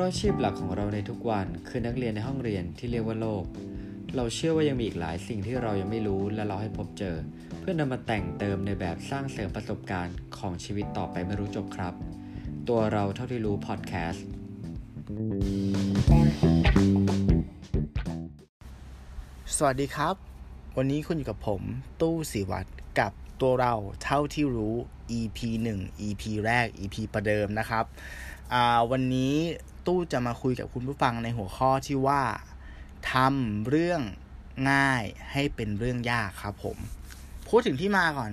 ราะอาชีพหลักของเราในทุกวันคือนักเรียนในห้องเรียนที่เรียกว่าโลก เราเชื่อว่ายังมีอีกหลายสิ่งที่เรายังไม่รู้และเราให้พบเจอ เพื่อนำมาแต่งเติมในแบบสร้างเสริมประสบการณ์ของชีวิตต่อไปไม่รู้จบครับ ตัวเราเท่าที่รู้พอดแคสต์สวัสดีครับ วันนี้คุณอยู่กับผมตู้สีวัตรกับตัวเราเท่าที่รู้ EP 1 EP แรก EP ประเดิมนะครับวันนี้ ตู้จะมาคุยกับคุณผู้ฟังในหัวข้อที่ว่าทำเรื่องง่ายให้เป็นเรื่องยากครับผม พูดถึงที่มาก่อน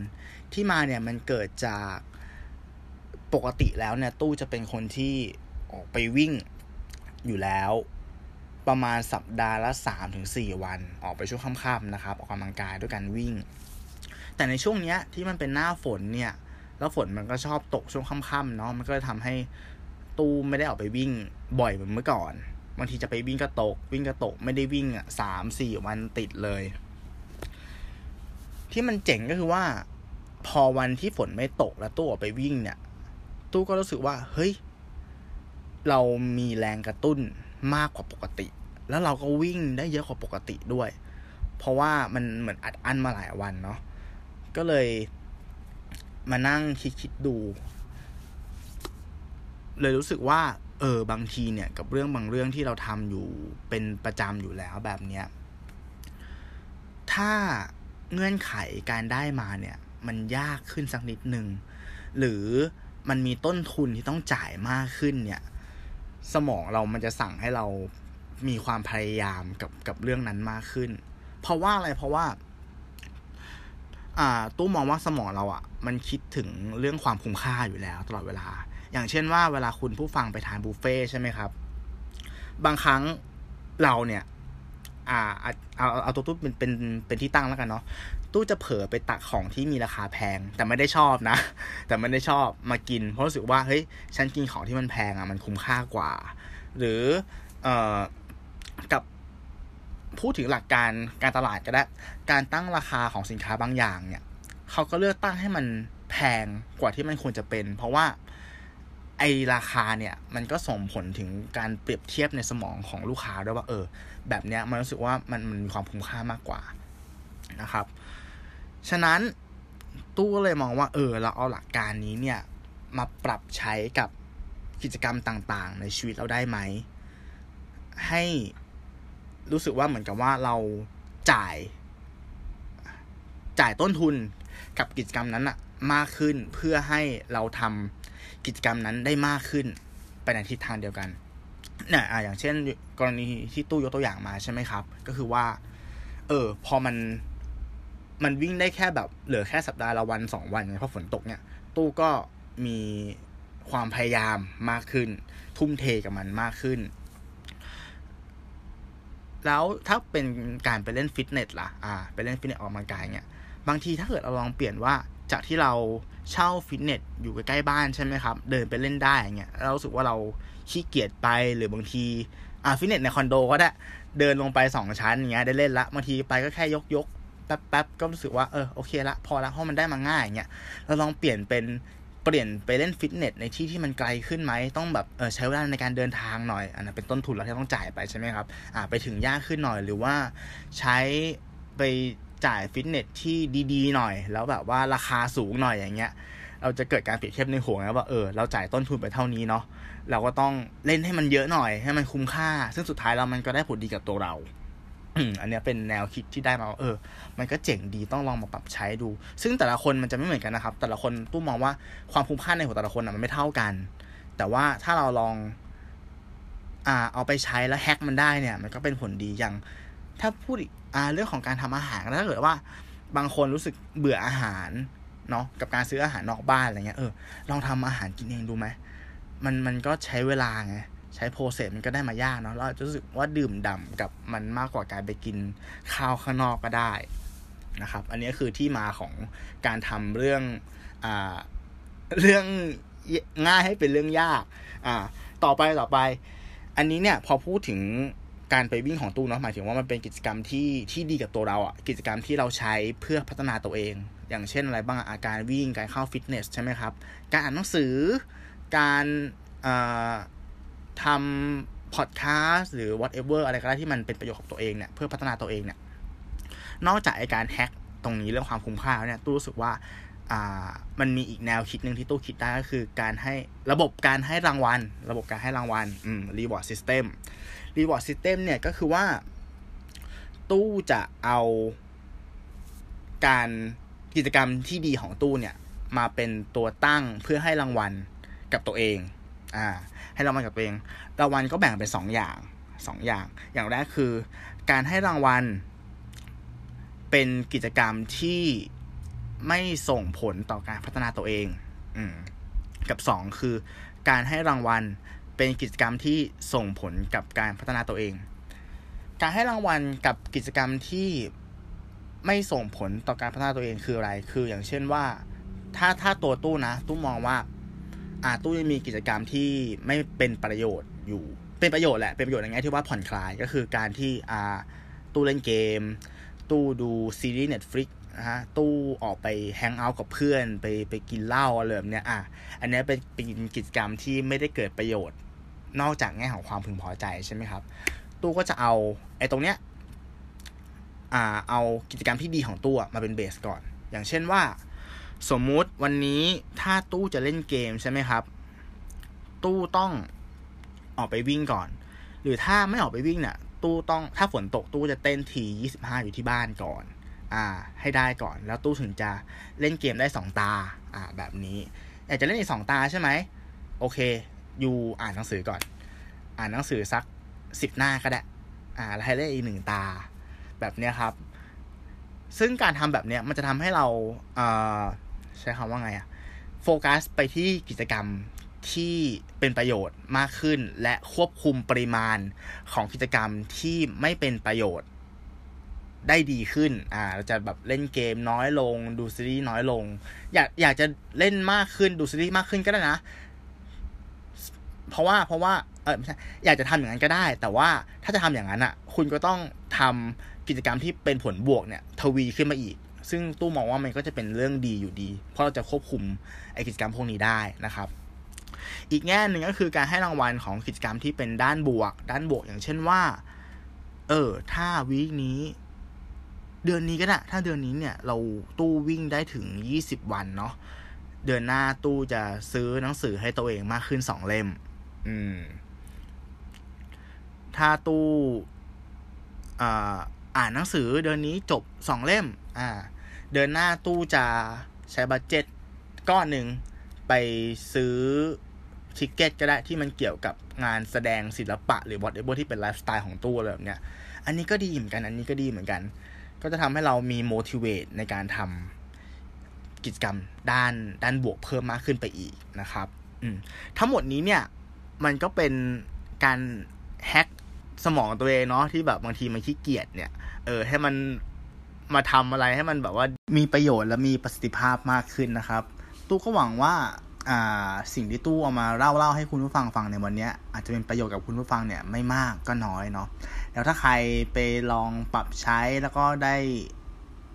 ที่มาเนี่ยมันเกิดจากปกติแล้วเนี่ยตู้จะเป็นคนที่ออกไปวิ่งอยู่แล้ว ประมาณสัปดาห์ละสามถึงสี่วัน ออกไปช่วงค่ำๆนะครับ ออกกำลังกายด้วยการวิ่ง แต่ในช่วงเนี้ยที่มันเป็นหน้าฝนเนี่ย แล้วฝนมันก็ชอบตกช่วงค่ำๆเนาะมันก็เลยทำให้ ตู้ไม่ได้ออกไปวิ่งบ่อยเหมือนเมื่อก่อนบางทีจะไปวิ่งก็ตก วิ่งก็ตกไม่ได้วิ่งอะสามสี่วันติดเลย ที่มันเจ๋งก็คือว่า พอวันที่ฝนไม่ตกแล้วตู้ออกไปวิ่งเนี่ย ตู้ก็รู้สึกว่า เฮ้ย เรามีแรงกระตุ้นมากกว่าปกติ แล้วเราก็วิ่งได้เยอะกว่าปกติด้วย เพราะว่ามันเหมือนอัดอั้นมาหลายวันเนาะก็เลยมานั่งคิดคิดดู เลยรู้สึกว่า เออบางทีเนี่ย กับเรื่องบางเรื่องที่เราทำอยู่เป็นประจำอยู่แล้วแบบเนี้ยถ้าเงื่อนไขการได้มาเนี่ย มันยากขึ้นสักนิดหนึ่งหรือมันมีต้นทุนที่ต้องจ่ายมากขึ้นเนี่ย สมองเรามันจะสั่งให้เรามีความพยายามกับกับเรื่องนั้นมากขึ้น เพราะว่าอะไรเพราะว่า อ่าตู้มองว่าสมองเราอะ่ะ มันคิดถึงเรื่องความคุ้มค่าอยู่แล้ว ตลอดเวลา อย่างเช่นว่าเวลาคุณผู้ฟังไปทานบุฟเฟ่ใช่ไหมครับ บางครั้งเราเนี่ย อ่าเอาเอาตัวตู้เป็นเป็นเป็นที่ตั้งแล้วกันเนาะตู้จะเผลอไปตักของที่มีราคาแพง แต่ไม่ได้ชอบนะ แต่ไม่ได้ชอบมากิน เพราะรู้สึกว่าเฮ้ยฉันกินของที่มันแพงอะ่ะมันคุ้มค่ากว่า หรือ เอ่อ พูดถึงหลักการการตลาดก็ได้ การตั้งราคาของสินค้าบางอย่างเนี่ยเขาก็เลือกตั้งให้มันแพงกว่าที่มันควรจะเป็น เพราะว่าไอราคาเนี่ยมันก็ส่งผลถึงการเปรียบเทียบในสมองของลูกค้าด้วยว่าเออ แบบเนี้ยมันรู้สึกว่ามันมันมีความคุ้มค่ามากกว่านะครับ ฉะนั้นตู้ก็เลยมองว่า เออ เราเอาหลักการนี้เนี่ยมาปรับใช้กับกิจกรรมต่างๆ ในชีวิตเราได้ไหม ให้ รู้สึกว่าเหมือนกับว่าเราจ่าย จ่ายต้นทุนกับกิจกรรมนั้นอะมากขึ้นเพื่อให้เราทำกิจกรรมนั้นได้มากขึ้นไปในทิศทางเดียวกันเนี่ยอ่าอย่างเช่น กรณีที่ตู้ยกตัวอย่างมาใช่ไหมครับ ก็คือว่า เออ พอมันมันวิ่งได้แค่แบบเหลือแค่สัปดาห์ละวันสองวันเพราะฝนตกเนี่ย ตู้ก็มีความพยายามมากขึ้น ทุ่มเทกับมันมากขึ้น แล้วถ้าเป็นการไปเล่นฟิตเนสล่ะ อ่า ไปเล่นฟิตเนสออกกำลังกายเนี่ย บางทีถ้าเกิดเราลองเปลี่ยนว่าจากที่เราเช่าฟิตเนสอยู่ใกล้ๆบ้านใช่ไหมครับ เดินไปเล่นได้อย่างเงี้ยเรารู้สึกว่าเราขี้เกียจไปหรือบางที อ่าฟิตเนสในคอนโดก็ได้ เดินลงไปสองชั้นอย่างเงี้ยได้เล่นละ บางทีไปก็แค่ยกยกแป๊บแป๊บก็รู้สึกว่าเออโอเคละพอละเพราะมันได้มาง่ายอย่างเงี้ยเราลองเปลี่ยนเป็น เปลี่ยนไปเล่นฟิตเนสในที่ที่มันไกลขึ้นไหมต้องแบบเออใช้เวลาในการเดินทางหน่อยอันนั้นเป็นต้นทุนเราที่ต้องจ่ายไปใช่ไหมครับอ่าไปถึงยากขึ้นหน่อยหรือว่าใช้ไปจ่ายฟิตเนสที่ดีๆหน่อย แล้วแบบว่าราคาสูงหน่อยอย่างเงี้ยเราจะเกิดการเปรียบเทียบในหัวนะว่าเออเราจ่ายต้นทุนไปเท่านี้เนาะเราก็ต้องเล่นให้มันเยอะหน่อยให้มันคุ้มค่า ซึ่งสุดท้ายแล้วมันก็ได้ผลดีกับตัวเรา อันนี้เป็นแนวคิดที่ได้มาว่าเออ มันก็เจ๋งดีต้องลองมาปรับใช้ดู ซึ่งแต่ละคนมันจะไม่เหมือนกันนะครับ แต่ละคนตู้มองว่าความคุ้มค่าในหัวแต่ละคนมันไม่เท่ากัน แต่ว่าถ้าเราลอง อ่า เอาไปใช้แล้วแฮกมันได้เนี่ย มันก็เป็นผลดีอย่าง ถ้าพูดอ่าเรื่องของการทำอาหารถ้าเกิดว่า บางคนรู้สึกเบื่ออาหารเนาะกับการซื้ออาหารนอกบ้านอะไรเงี้ยเออลองทำอาหารกินเองดูไหมมันมันก็ใช้เวลาไง ใช้โปรเซสมันก็ได้มายากเนาะเราจะรู้สึกว่าดื่มด่ากับมันมากกว่าการไปกินข้าวข้างนอกก็ได้นะครับ อันนี้คือที่มาของการทำเรื่องอ่าเรื่องง่ายให้เป็นเรื่องยากอ่าต่อไปต่อไป อันนี้เนี่ยพอพูดถึงการไปวิ่งของตู้เนาะหมายถึงว่ามันเป็นกิจกรรมที่ที่ดีกับตัวเราอะกิจกรรมที่เราใช้เพื่อพัฒนาตัวเอง อย่างเช่นอะไรบ้างอาการวิ่งการเข้าฟิตเนสใช่ไหมครับ การอ่านหนังสือการอ ทำพอดแคสต์หรือ whatever อะไรก็ได้ที่มันเป็นประโยชน์กับตัวเองเนี่ยเพื่อพัฒนาตัวเองเนี่ยนอกจากไอการแฮ็กตรงนี้เรื่องความคุ้มค่าเนี่ยตู้รู้สึกว่าอ่ามันมีอีกแนวคิดหนึ่งที่ตู้คิดได้ก็คือการให้ระบบการให้รางวัล ระบบการให้รางวัลอืม reward system reward system เนี่ยก็คือว่า ตู้จะเอาการกิจกรรมที่ดีของตู้เนี่ย มาเป็นตัวตั้งเพื่อให้รางวัลกับตัวเอง อ่า ให้รางวัลกับตัวเอง รางวัลก็แบ่งเป็นสองอย่างสองอย่าง อย่างแรกคือ การให้รางวัลเป็นกิจกรรมที่ไม่ส่งผลต่อการพัฒนาตัวเอง อืม กับสองคือ การให้รางวัลเป็นกิจกรรมที่ส่งผลกับการพัฒนาตัวเอง การให้รางวัลกับกิจกรรมที่ไม่ส่งผลต่อการพัฒนาตัวเองคืออะไร คืออย่างเช่นว่า ถ้าถ้าตัวตู้นะ ตู้มองว่า อาตู้ยังมีกิจกรรมที่ไม่เป็นประโยชน์อยู่ เป็นประโยชน์แหละ เป็นประโยชน์ในแง่ที่ว่าผ่อนคลายก็คือการที่อาตู้เล่นเกม ตู้ดูซีรีส์ Netflix นะฮะตู้ออกไปแฮงเอาท์กับเพื่อนไปไปกินเหล้าอะไรแบบเนี้ยอะอันนี้เป็นเป็นกิจกรรมที่ไม่ได้เกิดประโยชน์ นอกจากแง่ของความพึงพอใจใช่ไหมครับ ตู้ก็จะเอาไอ้ตรงเนี้ยอ่าเอากิจกรรมที่ดีของตู้มาเป็นเบสก่อน อย่างเช่นว่า สมมุติวันนี้ถ้าตู้จะเล่นเกมใช่ไหมครับ ตู้ต้องออกไปวิ่งก่อน หรือถ้าไม่ออกไปวิ่งเนี่ยตู้ต้องถ้าฝนตกตู้จะเต้นทียี่สิบห้าอยู่ที่บ้านก่อน อ่า ให้ได้ก่อน แล้วตู้ถึงจะเล่นเกมได้สองตา อ่า แบบนี้อยากจะเล่นอีกสองตาใช่ไหมโอเคอยู่อ่านหนังสือก่อน อ่านหนังสือสักสิบหน้าก็ได้ อ่า แล้วให้เล่นอีกหนึ่งตา แบบเนี้ยครับ ซึ่งการทำแบบเนี้ยมันจะทำให้เราเอ่อ ใช้คำว่าไงอะโฟกัสไปที่กิจกรรมที่เป็นประโยชน์มากขึ้น และควบคุมปริมาณของกิจกรรมที่ไม่เป็นประโยชน์ได้ดีขึ้น อ่า เราจะแบบเล่นเกมน้อยลง ดูซีรีส์น้อยลง อยากอยากจะเล่นมากขึ้น ดูซีรีส์มากขึ้นก็ได้นะ เพราะว่าเพราะว่า เออไม่ใช่ อยากจะทำอย่างนั้นก็ได้ แต่ว่าถ้าจะทำอย่างนั้นอะ คุณก็ต้องทำกิจกรรมที่เป็นผลบวกเนี่ย ทวีขึ้นมาอีก ซึ่งตู้มองว่ามันก็จะเป็นเรื่องดีอยู่ดี เพราะเราจะควบคุมไอกิจกรรมพวกนี้ได้นะครับ อีกแง่หนึ่งก็คือการให้รางวัลของกิจกรรมที่เป็นด้านบวก ด้านบวกอย่างเช่นว่า เออ ถ้าวีคนี้ เดือนนี้ก็ได้ถ้าเดือนนี้เนี่ย เราตู้วิ่งได้ถึงยี่สิบวันเนาะเดือนหน้าตู้จะซื้อหนังสือให้ตัวเองมากขึ้นสองเล่ม อืม ถ้าตู้อ่าอ่านหนังสือเดือนนี้จบสองเล่ม อ่า เดือนหน้าตู้จะใช้ budget ก้อนหนึ่งไปซื้อ ticket ก็ได้ที่มันเกี่ยวกับงานแสดงศิลปะหรือ whatever ที่เป็นไลฟ์สไตล์ของตู้อะไรแบบเนี้ย อันนี้ก็ดีเหมือนกัน อันนี้ก็ดีเหมือนกัน ก็จะทำให้เรามี motivate ในการทำกิจกรรมด้านด้านบวกเพิ่มมากขึ้นไปอีกนะครับอืมทั้งหมดนี้เนี่ย มันก็เป็นการแฮ็กสมองตัวเองเนาะที่แบบบางทีมันขี้เกียจเนี่ย เออให้มัน มาทำอะไรให้มันแบบว่ามีประโยชน์และมีประสิทธิภาพมากขึ้นนะครับ ตู้ก็หวังว่าอ่าสิ่งที่ตู้เอามาเล่าเล่าให้คุณผู้ฟังฟังในวันนี้อาจจะเป็นประโยชน์กับคุณผู้ฟังเนี่ยไม่มากก็น้อยเนาะแล้วถ้าใครไปลองปรับใช้แล้วก็ได้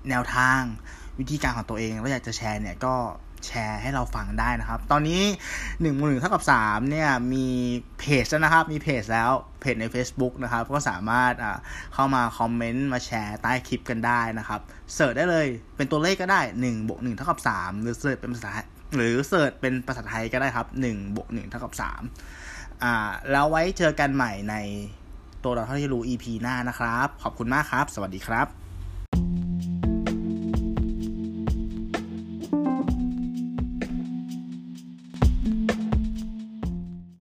แนวทางวิธีการของตัวเองแล้วอยากจะแชร์เนี่ยก็ แชร์ให้เราฟังได้นะครับ ตอนนี้หนึ่งหนึ่งเท่ากับสามเนี่ยมีเพจแล้วนะครับ มีเพจแล้วเพจใน Facebook นะครับ ก็สามารถอ่าเข้ามาคอมเมนต์มาแชร์ใต้คลิปกันได้นะครับเสิร์ชได้เลยเป็นตัวเลขก็ได้หนึ่งบวกหนึ่งเท่ากับสามหรือเสิร์ชเป็นภาษาหรือเสิร์ชเป็นภาษาไทยก็ได้ครับหนึ่งบวกหนึ่งเท่ากับสามอ่าแล้วไว้เจอกันใหม่ในตัวเราเท่าที่รู้ EP หน้านะครับ ขอบคุณมากครับ สวัสดีครับ